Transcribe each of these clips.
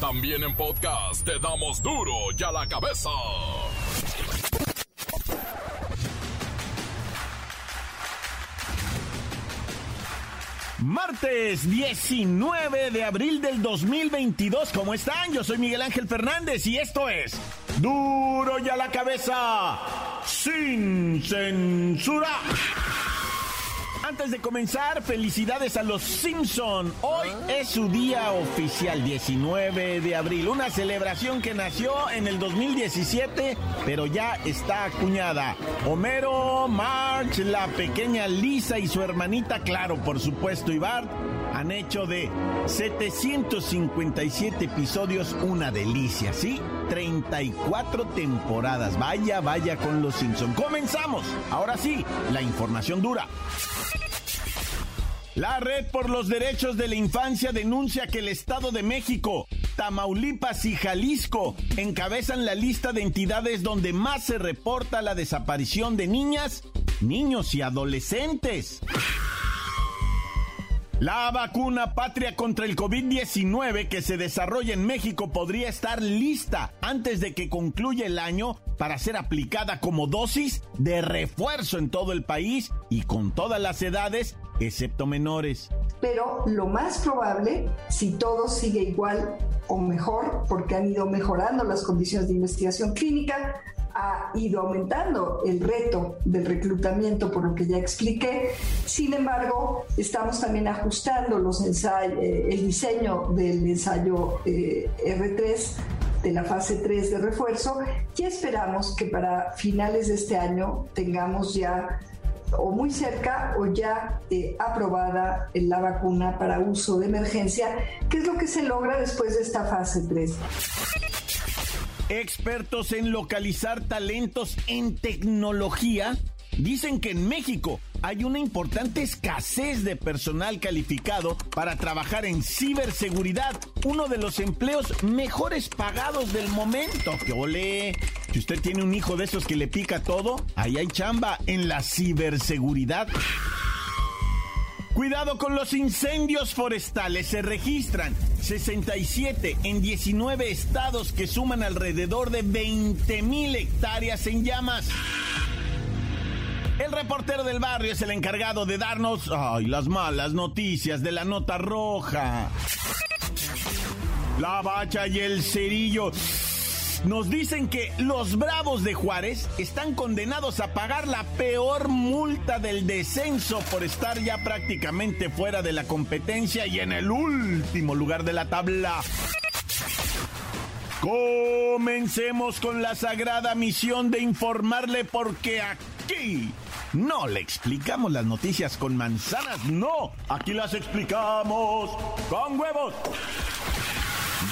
También en podcast te damos duro y a la cabeza. Martes 19 de abril del 2022. ¿Cómo están? Yo soy Miguel Ángel Fernández y esto es Duro y a la cabeza sin censura. Antes de comenzar, felicidades a los Simpson. Hoy es su día oficial, 19 de abril. Una celebración que nació en el 2017, pero ya está acuñada. Homero, Marge, la pequeña Lisa y su hermanita, claro, por supuesto, y Bart, han hecho de 757 episodios una delicia, ¿sí? 34 temporadas. Vaya, vaya con los Simpson. Comenzamos. Ahora sí, la información dura. La Red por los Derechos de la Infancia denuncia que el Estado de México, Tamaulipas y Jalisco encabezan la lista de entidades donde más se reporta la desaparición de niñas, niños y adolescentes. La vacuna patria contra el COVID-19 que se desarrolla en México podría estar lista antes de que concluya el año para ser aplicada como dosis de refuerzo en todo el país y con todas las edades, excepto menores. Pero lo más probable, si todo sigue igual o mejor, porque han ido mejorando las condiciones de investigación clínica, ha ido aumentando el reto del reclutamiento, por lo que ya expliqué. Sin embargo, estamos también ajustando los eh, el diseño del ensayo eh, R3 de la fase 3 de refuerzo y esperamos que para finales de este año tengamos ya o muy cerca o ya eh, aprobada la vacuna para uso de emergencia, que es lo que se logra después de esta fase 3. Expertos en localizar talentos en tecnología dicen que en México hay una importante escasez de personal calificado para trabajar en ciberseguridad, uno de los empleos mejores pagados del momento. ¡Que ole! Si usted tiene un hijo de esos que le pica todo, ahí hay chamba en la ciberseguridad. Cuidado con los incendios forestales. Se registran 67 en 19 estados que suman alrededor de 20 mil hectáreas en llamas. El reportero del barrio es el encargado de darnos ay, las malas noticias de la nota roja. La bacha y el cerillo nos dicen que los Bravos de Juárez están condenados a pagar la peor multa del descenso por estar ya prácticamente fuera de la competencia y en el último lugar de la tabla. Comencemos con la sagrada misión de informarle porque aquí no le explicamos las noticias con manzanas, no, aquí las explicamos con huevos.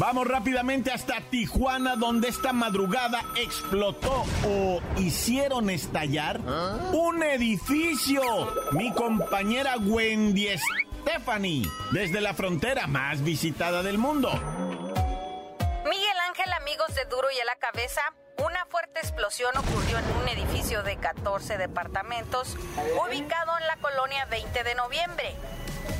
Vamos rápidamente hasta Tijuana, donde esta madrugada explotó o hicieron estallar un edificio. Mi compañera Wendy Stephanie, desde la frontera más visitada del mundo. Miguel Ángel, amigos de Duro y a la Cabeza, una fuerte explosión ocurrió en un edificio de 14 departamentos ubicado en la colonia 20 de noviembre.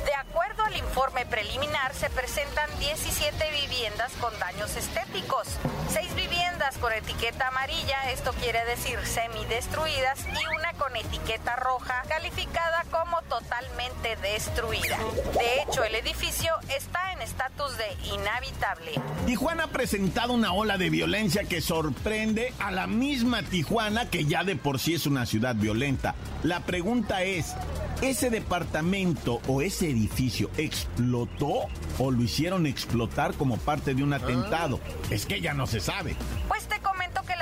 De acuerdo al informe preliminar, se presentan 17 viviendas con daños estéticos, 6 viviendas con etiqueta amarilla, esto quiere decir semidestruidas, y una con etiqueta roja, calificada como totalmente destruida. De hecho, el edificio está en estatus de inhabitable. Tijuana ha presentado una ola de violencia que sorprende a la misma Tijuana, que ya de por sí es una ciudad violenta. La pregunta es, ¿ese departamento o ese edificio explotó o lo hicieron explotar como parte de un atentado? Es que ya no se sabe. Pues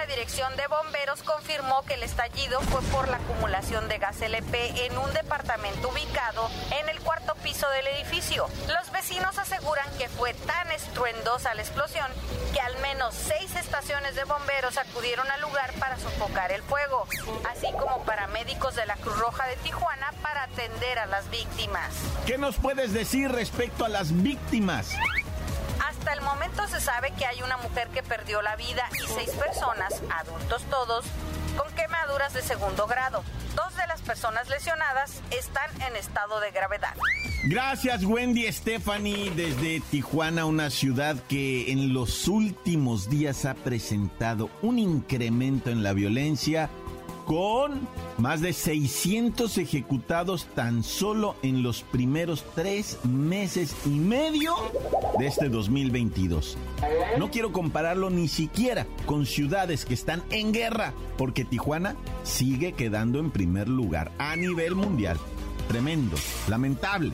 dirección de bomberos confirmó que el estallido fue por la acumulación de gas LP en un departamento ubicado en el cuarto piso del edificio. Los vecinos aseguran que fue tan estruendosa la explosión que al menos seis estaciones de bomberos acudieron al lugar para sofocar el fuego, así como paramédicos de la Cruz Roja de Tijuana para atender a las víctimas. ¿Qué nos puedes decir respecto a las víctimas? Hasta el momento se sabe que hay una mujer que perdió la vida y seis personas, adultos todos, con quemaduras de segundo grado. Dos de las personas lesionadas están en estado de gravedad. Gracias Wendy Stephanie desde Tijuana, una ciudad que en los últimos días ha presentado un incremento en la violencia con más de 600 ejecutados tan solo en los primeros tres meses y medio de este 2022. No quiero compararlo ni siquiera con ciudades que están en guerra, porque Tijuana sigue quedando en primer lugar a nivel mundial. Tremendo, lamentable.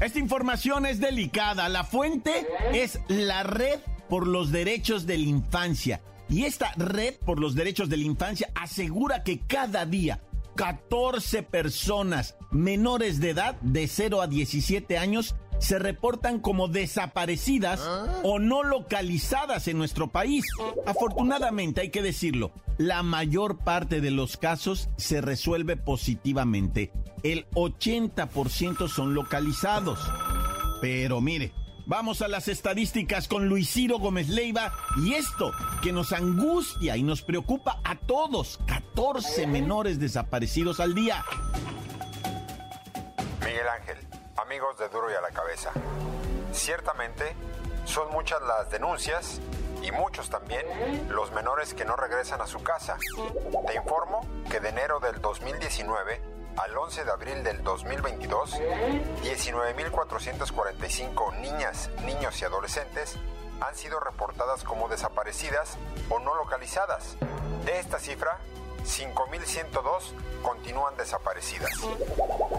Esta información es delicada. La fuente es la red por los derechos de la infancia y esta red por los derechos de la infancia asegura que cada día 14 personas menores de edad de 0 a 17 años se reportan como desaparecidas o no localizadas en nuestro país. Afortunadamente, hay que decirlo, la mayor parte de los casos se resuelve positivamente. El 80% son localizados. Pero mire, Vamos a las estadísticas con Luis Ciro Gómez Leiva y esto que nos angustia y nos preocupa a todos, 14 menores desaparecidos al día. Miguel Ángel, amigos de Duro y a la Cabeza. Ciertamente son muchas las denuncias y muchos también los menores que no regresan a su casa. Te informo que de enero del 2019 al 11 de abril del 2022, 19.445 niñas, niños y adolescentes han sido reportadas como desaparecidas o no localizadas. De esta cifra, 5.102 continúan desaparecidas.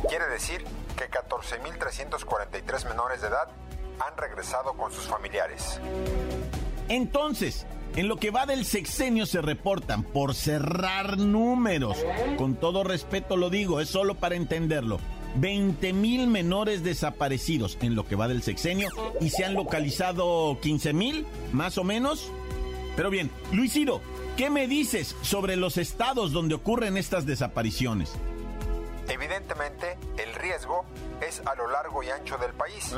Quiere decir que 14.343 menores de edad han regresado con sus familiares. Entonces, en lo que va del sexenio se reportan, por cerrar números, con todo respeto lo digo, es solo para entenderlo, 20 mil menores desaparecidos en lo que va del sexenio y se han localizado 15 mil, más o menos. Pero bien, Luis Ciro, ¿qué me dices sobre los estados donde ocurren estas desapariciones? Evidentemente, el riesgo es a lo largo y ancho del país.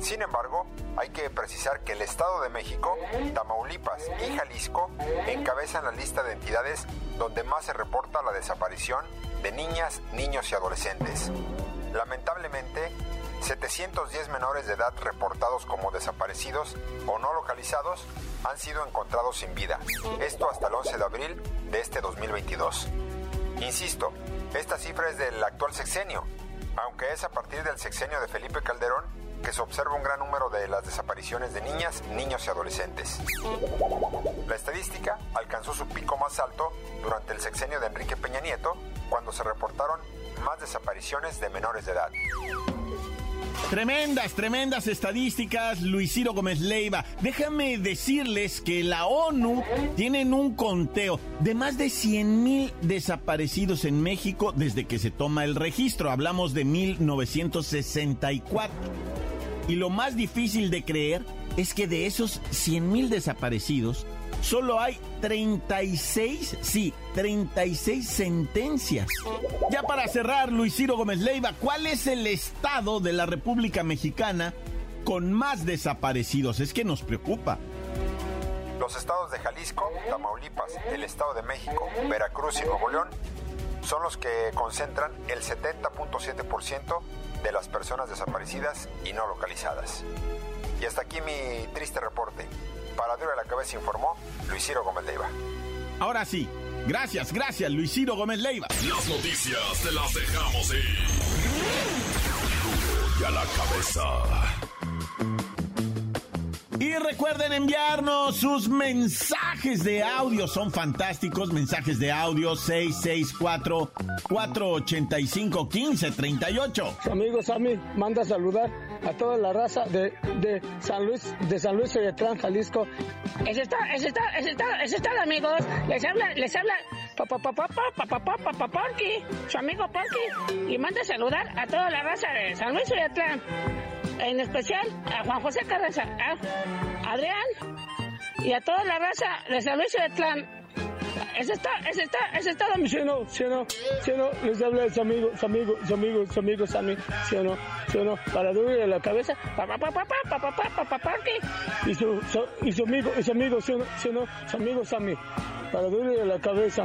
Sin embargo, hay que precisar que el Estado de México, Tamaulipas y Jalisco encabezan la lista de entidades donde más se reporta la desaparición de niñas, niños y adolescentes. Lamentablemente, 710 menores de edad reportados como desaparecidos o no localizados han sido encontrados sin vida. Esto hasta el 11 de abril de este 2022. Insisto, esta cifra es del actual sexenio, aunque es a partir del sexenio de Felipe Calderón que se observa un gran número de las desapariciones de niñas, niños y adolescentes. La estadística alcanzó su pico más alto durante el sexenio de Enrique Peña Nieto, cuando se reportaron más desapariciones de menores de edad. Tremendas, tremendas estadísticas, Luis Ciro Gómez Leiva. Déjame decirles que la ONU tiene un conteo de más de 100 mil desaparecidos en México desde que se toma el registro. Hablamos de 1964. Y lo más difícil de creer es que de esos 100 mil desaparecidos, solo hay 36, sí, 36 sentencias. Ya para cerrar, Luis Ciro Gómez Leiva, ¿cuál es el estado de la República Mexicana con más desaparecidos? Es que nos preocupa. Los estados de Jalisco, Tamaulipas, el Estado de México, Veracruz y Nuevo León son los que concentran el 70.7% de las personas desaparecidas y no localizadas. Y hasta aquí mi triste reporte. Para Duro de la Cabeza informó Luis Ciro Gómez Leiva. Ahora sí, gracias, gracias Luis Ciro Gómez Leiva. Las noticias te las dejamos ir. Duro y a la Cabeza. Y recuerden enviarnos sus mensajes de audio, son fantásticos, mensajes de audio 664-485-1538. Su amigo Sammy manda saludar a toda la raza de, de San Luis, de San Luis Soyatlán, Jalisco. Eso está, eso está, eso está, eso está, amigos. Les habla, les habla papá, papá, papá, papá, papá, Porky, su amigo Porky, y manda saludar a toda la raza de San Luis Soyatlán. En especial a Juan José Carranza, a Adrián y a toda la raza de San Luis Soyatlán. Ese está, ese está, ese está, ¿Sí o no? ¿Sí o no? ¿Sí o no? Les habla su amigo, su amigo, su amigo, su amigo Sammy. ¿Sí o no? ¿Sí o no? Para de la cabeza. Papá, papá, papá, papá, papá, papá, Y su, y su amigo, y su amigo, ¿sí o no? ¿Sí o no? Su amigo Sammy. Para de la cabeza.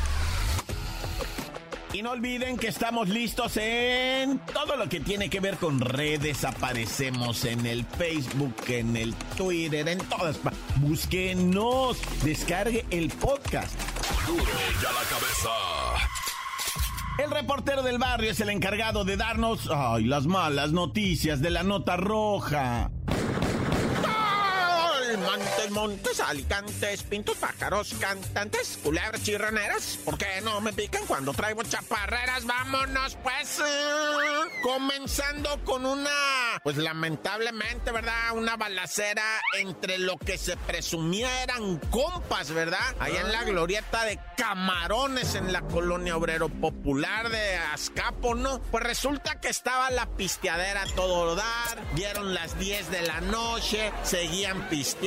Y no olviden que estamos listos en todo lo que tiene que ver con redes. Aparecemos en el Facebook, en el Twitter, en todas. Búsquenos, descargue el podcast. Duro la cabeza. El reportero del barrio es el encargado de darnos ay, las malas noticias de la nota roja. Montes, montes, alicantes, pintos, pájaros, cantantes, culebras chirraneras. ¿Por qué no me pican cuando traigo chaparreras? Vámonos, pues. eh, comenzando con una, pues lamentablemente, ¿verdad? Una balacera entre lo que se presumía eran compas, ¿verdad? Allá en la glorieta de Camarones, en la colonia obrero popular de Azcapo, ¿no? Pues resulta que estaba la pisteadera a todo dar, dieron las 10 de la noche, seguían pisteando,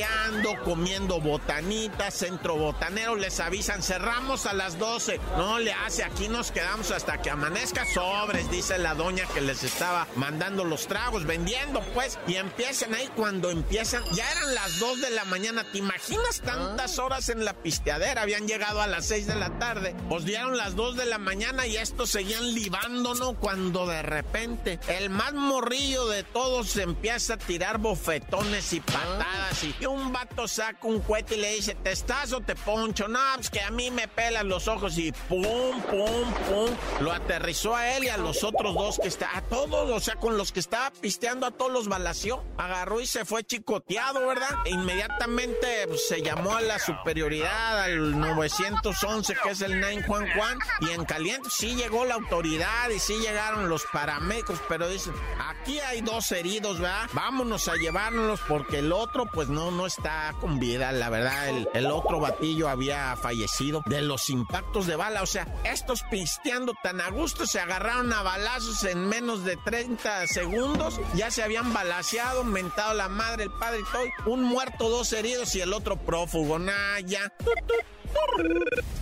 comiendo botanitas, centro botanero, les avisan, cerramos a las 12. No le hace, aquí nos quedamos hasta que amanezca sobres, dice la doña que les estaba mandando los tragos, vendiendo, pues, y empiezan ahí cuando empiezan, ya eran las 2 de la mañana, ¿te imaginas tantas horas en la pisteadera? Habían llegado a las 6 de la tarde, pues dieron las 2 de la mañana y estos seguían libando, ¿no? Cuando de repente el más morrillo de todos empieza a tirar bofetones y patadas y, un vato saca un cohete y le dice, ¿te estás o te poncho? No, pues que a mí me pelan los ojos y pum, pum, pum. Lo aterrizó a él y a los otros dos que está, a todos, o sea, con los que estaba pisteando a todos los balació. Agarró y se fue chicoteado, ¿verdad? E inmediatamente pues, se llamó a la superioridad, al 911, que es el 911, y en caliente sí llegó la autoridad y sí llegaron los paramédicos, pero dicen, aquí hay dos heridos, ¿verdad? Vámonos a llevárnoslos porque el otro, pues no, no está con vida, la verdad, el, el otro batillo había fallecido de los impactos de bala, o sea, estos pisteando tan a gusto se agarraron a balazos en menos de 30 segundos, ya se habían balaseado, mentado la madre, el padre y todo, un muerto, dos heridos y el otro prófugo, nah, ya.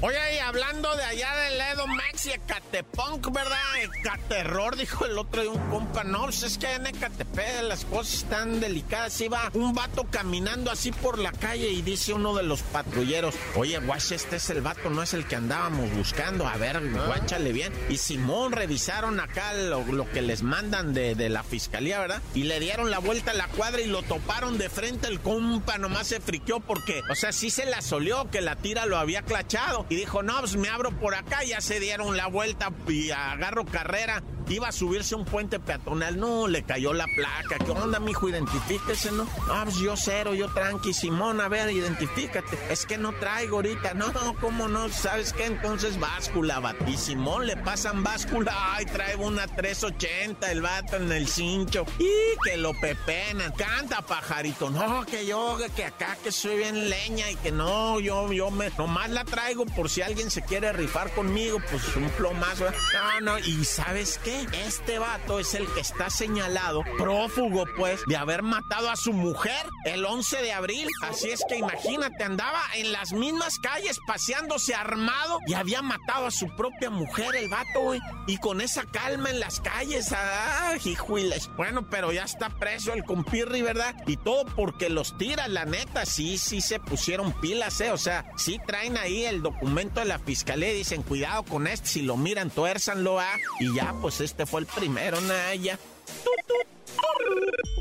Oye, y hablando de allá del Edo Max y Ecatepunk, ¿verdad? Ecaterror, dijo el otro de un compa. No, pues es que en Ecatepec las cosas están delicadas. Iba un vato caminando así por la calle y dice uno de los patrulleros, oye, guacha, este es el vato, no es el que andábamos buscando. A ver, guáchale bien. Y Simón revisaron acá lo, lo que les mandan de, de la fiscalía, ¿verdad? Y le dieron la vuelta a la cuadra y lo toparon de frente. El compa nomás se friqueó porque, o sea, sí se la solió que la tira lo había clachado. Y dijo, no, pues me abro por acá. Ya se dieron la vuelta y agarro carrera. Iba a subirse un puente peatonal. No, le cayó la placa. ¿Qué onda, mijo? Identifíquese, ¿no? Ah, pues yo cero, yo tranqui. Simón, a ver, identifícate. Es que no traigo ahorita. No, ¿cómo no? ¿Sabes qué? Entonces báscula. Y Simón le pasan báscula. Ay, traigo una 380, el vato en el cincho. Y que lo pepenan. Canta, pajarito. No, que yo, que acá, que soy bien leña y que no, yo, yo me, nomás la traigo por si alguien se quiere rifar conmigo, pues un plomazo. ¿eh? No, no, y ¿sabes qué? Este vato es el que está señalado, prófugo pues, de haber matado a su mujer el 11 de abril. Así es que imagínate, andaba en las mismas calles paseándose armado y había matado a su propia mujer el vato, güey. Y con esa calma en las calles, ah, hijuiles. Bueno, pero ya está preso el compirri, ¿verdad? Y todo porque los tira, la neta, sí, sí se pusieron pilas, ¿eh? O sea, sí traen ahí el documento de la fiscalía y dicen, cuidado con este, si lo miran, tuérzanlo, ¿ah? Y ya, pues este fue el primero, Naya.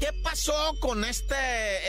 ¿Qué pasó con este,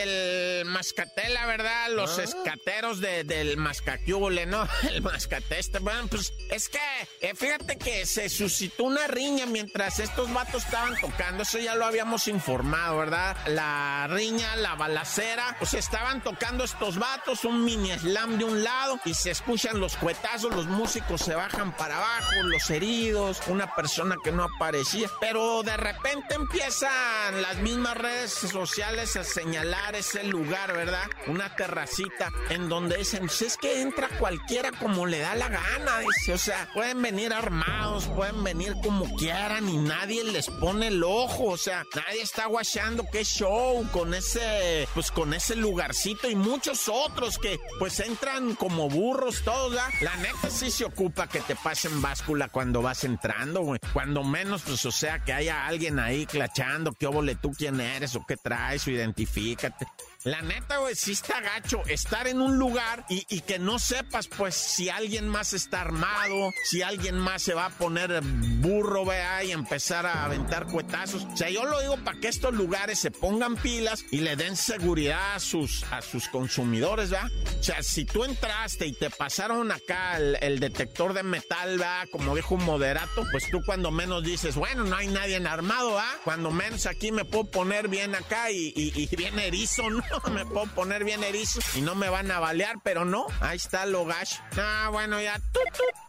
el mascate, la verdad? Los Ah. escateros de, del mascaquiule, ¿no? El mascate este. Bueno, pues es que, eh, fíjate que se suscitó una riña mientras estos vatos estaban tocando. Eso ya lo habíamos informado, ¿verdad? La riña, la balacera. Pues estaban tocando estos vatos, un mini slam de un lado, y se escuchan los cuetazos, los músicos se bajan para abajo, los heridos, una persona que no aparecía. Pero de repente empiezan las mismas redes sociales a señalar ese lugar, ¿verdad? Una terracita en donde dicen, pues es que entra cualquiera como le da la gana, dice, o sea, pueden venir armados, pueden venir como quieran y nadie les pone el ojo, o sea, nadie está guachando qué show con ese, pues con ese lugarcito y muchos otros que pues entran como burros todos, ¿verdad? La neta sí se ocupa que te pasen báscula cuando vas entrando, güey. Cuando menos, pues o sea, que haya alguien ahí clachando, qué óvole tú quién eres o qué traes o identifícate. La neta, güey, sí está gacho estar en un lugar y, y que no sepas, pues, si alguien más está armado, si alguien más se va a poner burro, vea, y empezar a aventar cuetazos. O sea, yo lo digo para que estos lugares se pongan pilas y le den seguridad a sus, a sus consumidores, ¿verdad? O sea, si tú entraste y te pasaron acá el, el detector de metal, ¿verdad? Como dijo un moderato, pues tú cuando menos dices, bueno, no hay nadie armado, ¿ah? Cuando menos aquí me puedo poner bien acá y, y- bien erizo, ¿no? Me puedo poner bien erizo y no me van a balear, pero no, ahí está lo gash. Ah, bueno, ya. Tut, tut.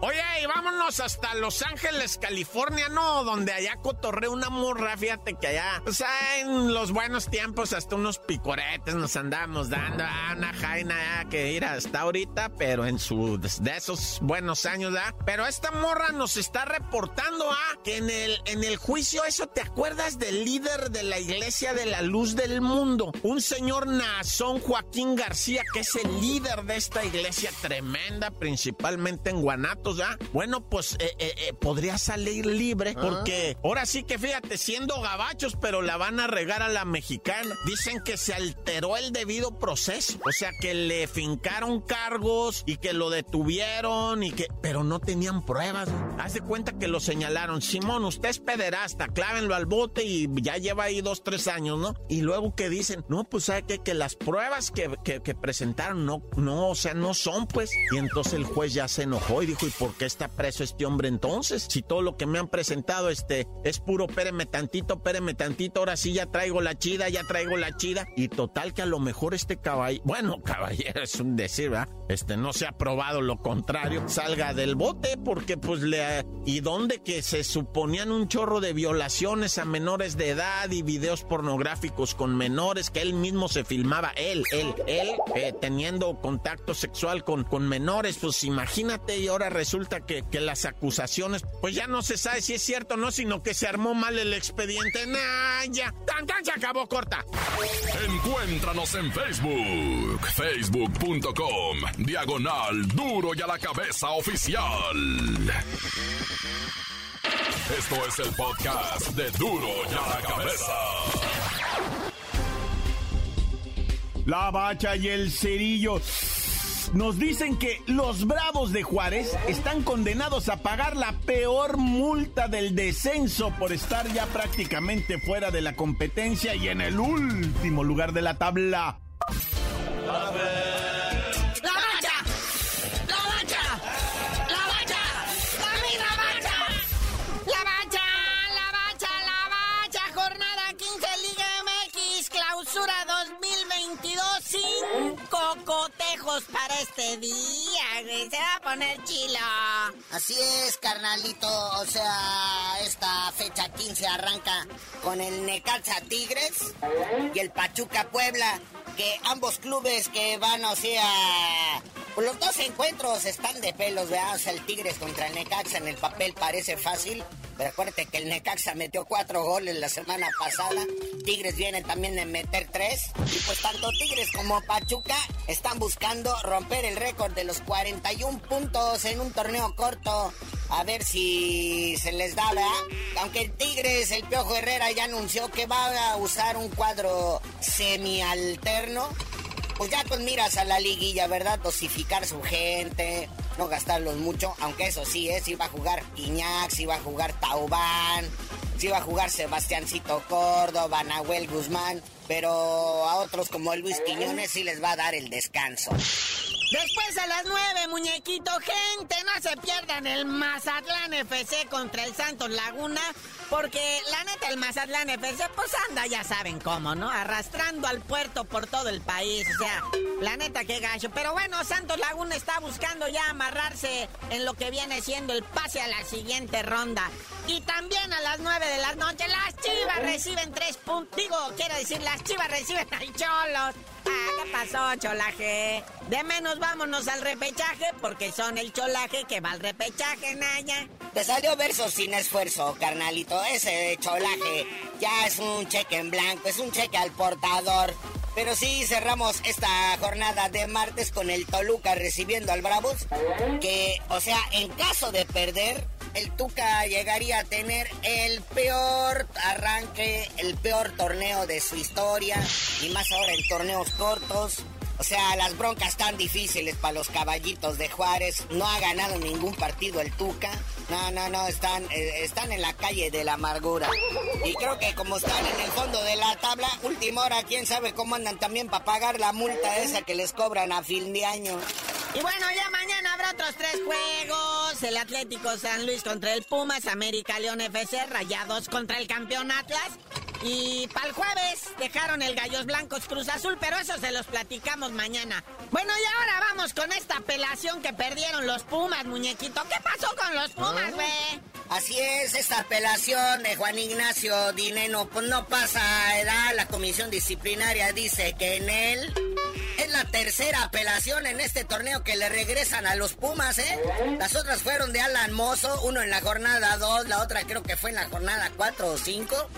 Oye, y vámonos hasta Los Ángeles, California, ¿no? Donde allá cotorré una morra, fíjate que allá, o sea, en los buenos tiempos hasta unos picoretes nos andábamos dando, ah, una jaina ah, que ir hasta ahorita, pero en su, de esos buenos años, ¿ah? Pero esta morra nos está reportando, ah, que en el, en el juicio, eso, ¿te acuerdas del líder de la Iglesia de la Luz del Mundo? Un señor Nazón Joaquín García, que es el líder de esta iglesia tremenda, principalmente en Guanatos, ¿ah? Bueno, pues eh, eh, eh, podría salir libre, porque ahora sí que fíjate, siendo gabachos, pero la van a regar a la mexicana. Dicen que se alteró el debido proceso, o sea, que le fincaron cargos y que lo detuvieron y que, pero no tenían pruebas. ¿no? Haz de cuenta que lo señalaron. Simón, usted es pederasta, clávenlo al bote y ya lleva ahí dos, tres años, ¿no? Y luego que dicen, no, pues sabe qué? que las pruebas que, que- que presentaron no, no, o sea, no son, pues. Y entonces el juez ya se enojó y dijo, ¿y por qué está preso este hombre entonces? Si todo lo que me han presentado este es puro péreme tantito, péreme tantito, ahora sí ya traigo la chida, ya traigo la chida. Y total que a lo mejor este caballero, bueno, caballero es un decir, ¿verdad? Este no se ha probado lo contrario, salga del bote porque pues le... ¿Y dónde que se suponían un chorro de violaciones a menores de edad y videos pornográficos con menores que él mismo se filmaba, él, él, él, eh, teniendo contacto sexual con, con menores, pues imagínate y ahora resulta que, que las acusaciones, pues ya no se sabe si es cierto o no, sino que se armó mal el expediente. Nah, ya, tan, tan, se acabó, corta. Encuéntranos en Facebook, facebook.com, diagonal duro y a la cabeza oficial. Esto es el podcast de duro y a la cabeza. La bacha y el cerillo. Nos dicen que los Bravos de Juárez están condenados a pagar la peor multa del descenso por estar ya prácticamente fuera de la competencia y en el último lugar de la tabla. Este día. Se va a poner chilo. Así es, carnalito. O sea, esta fecha 15 arranca con el Necaxa Tigres y el Pachuca Puebla. Que ambos clubes que van, o sea. pues los dos encuentros están de pelos, ¿verdad? El Tigres contra el Necaxa en el papel parece fácil. Pero acuérdate que el Necaxa metió cuatro goles la semana pasada. Tigres viene también de meter tres. Y pues tanto Tigres como Pachuca están buscando romper el récord de los 41 puntos en un torneo corto. A ver si se les da, ¿verdad? Aunque el Tigres, el Piojo Herrera ya anunció que va a usar un cuadro semialterno. Pues ya con miras a la liguilla, ¿verdad? Dosificar su gente, no gastarlos mucho, aunque eso sí, es, ¿eh? iba a jugar Iñax, iba a jugar Taubán, si iba a jugar Sebastiancito Córdoba, Nahuel Guzmán, pero a otros como Luis Quiñones sí les va a dar el descanso. Después a las nueve, muñequito, gente, no se pierdan el Mazatlán FC contra el Santos Laguna, porque la neta el Mazatlán FC pues anda, ya saben cómo, ¿no? Arrastrando al puerto por todo el país, o sea, la neta qué gacho. Pero bueno, Santos Laguna está buscando ya amarrarse en lo que viene siendo el pase a la siguiente ronda. Y también a las nueve de la noche las Chivas reciben tres puntos, digo, quiero decir, las Chivas reciben al Cholos. Ah, ¿qué pasó, cholaje? De menos vámonos al repechaje, porque son el cholaje que va al repechaje, Naya. Te salió verso sin esfuerzo, carnalito. Ese cholaje ya es un cheque en blanco, es un cheque al portador. Pero sí cerramos esta jornada de martes con el Toluca recibiendo al Bravos. Que, o sea, en caso de perder, el Tuca llegaría a tener el peor arranque, el peor torneo de su historia, y más ahora en torneos cortos. O sea, las broncas están difíciles para los caballitos de Juárez. No ha ganado ningún partido el Tuca. No, no, no, están, eh, están en la calle de la amargura. Y creo que como están en el fondo de la tabla, última hora, quién sabe cómo andan también para pagar la multa esa que les cobran a fin de año. Y bueno, ya mañana habrá otros tres juegos. El Atlético San Luis contra el Pumas, América León FC, Rayados contra el campeón Atlas. Y para el jueves dejaron el Gallos Blancos Cruz Azul, pero eso se los platicamos mañana. Bueno, y ahora vamos con esta apelación que perdieron los Pumas, muñequito. ¿Qué pasó con los Pumas, ah. güey? Así es, esta apelación de Juan Ignacio Dineno, pues no pasa, edad. La comisión disciplinaria dice que en él es la tercera apelación en este torneo que le regresan a los Pumas, ¿eh? Las otras fueron de Alan Mozo, uno en la jornada 2, la otra creo que fue en la jornada 4 o 5.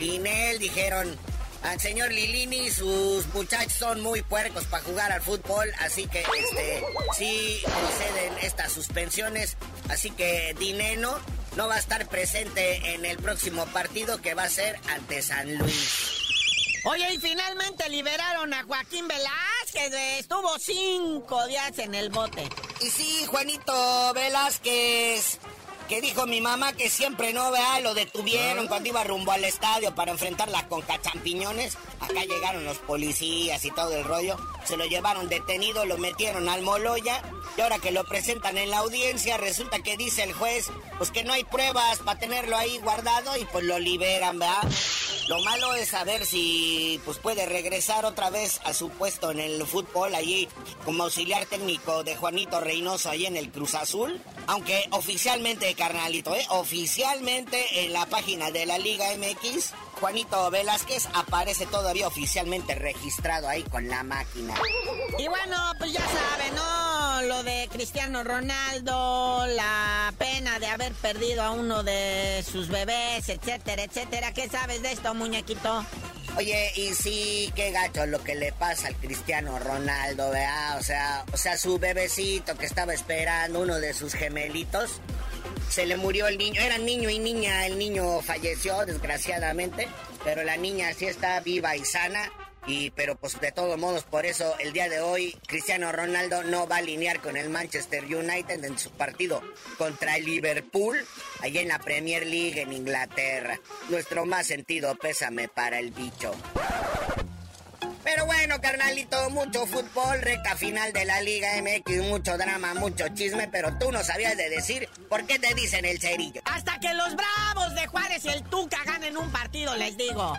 Y en él dijeron, al señor Lilini, sus muchachos son muy puercos para jugar al fútbol, así que este sí proceden estas suspensiones, así que Dineno no va a estar presente en el próximo partido que va a ser ante San Luis. Oye, y finalmente liberaron a Joaquín Velázquez, estuvo cinco días en el bote. Y sí, Juanito Velázquez que dijo mi mamá que siempre no vea, lo detuvieron cuando iba rumbo al estadio para enfrentar la conca champiñones. Acá llegaron los policías y todo el rollo. Se lo llevaron detenido, lo metieron al Moloya. Y ahora que lo presentan en la audiencia, resulta que dice el juez, pues que no hay pruebas para tenerlo ahí guardado y pues lo liberan, ¿verdad? Lo malo es saber si pues puede regresar otra vez a su puesto en el fútbol allí como auxiliar técnico de Juanito Reynoso ahí en el Cruz Azul. Aunque oficialmente, carnalito, ¿eh? oficialmente en la página de la Liga MX, Juanito Velázquez aparece todavía oficialmente registrado ahí con la máquina. Y bueno, pues ya saben, ¿no? Lo de Cristiano Ronaldo, la pena de haber perdido a uno de sus bebés, etcétera, etcétera. ¿Qué sabes de esto, muñequito? Oye, y sí, qué gacho lo que le pasa al Cristiano Ronaldo, ¿verdad? O sea, o sea, su bebecito que estaba esperando, uno de sus gemelitos, se le murió el niño. Era niño y niña, el niño falleció desgraciadamente, pero la niña sí está viva y sana. Y, pero pues de todos modos, por eso el día de hoy Cristiano Ronaldo no va a alinear con el Manchester United en su partido contra el Liverpool, allá en la Premier League en Inglaterra. Nuestro más sentido pésame para el bicho. Pero bueno, carnalito, mucho fútbol, recta final de la Liga MX, mucho drama, mucho chisme, pero tú no sabías de decir por qué te dicen el cerillo. Hasta que los bravos de Juárez y el Tuca ganen un partido, les digo.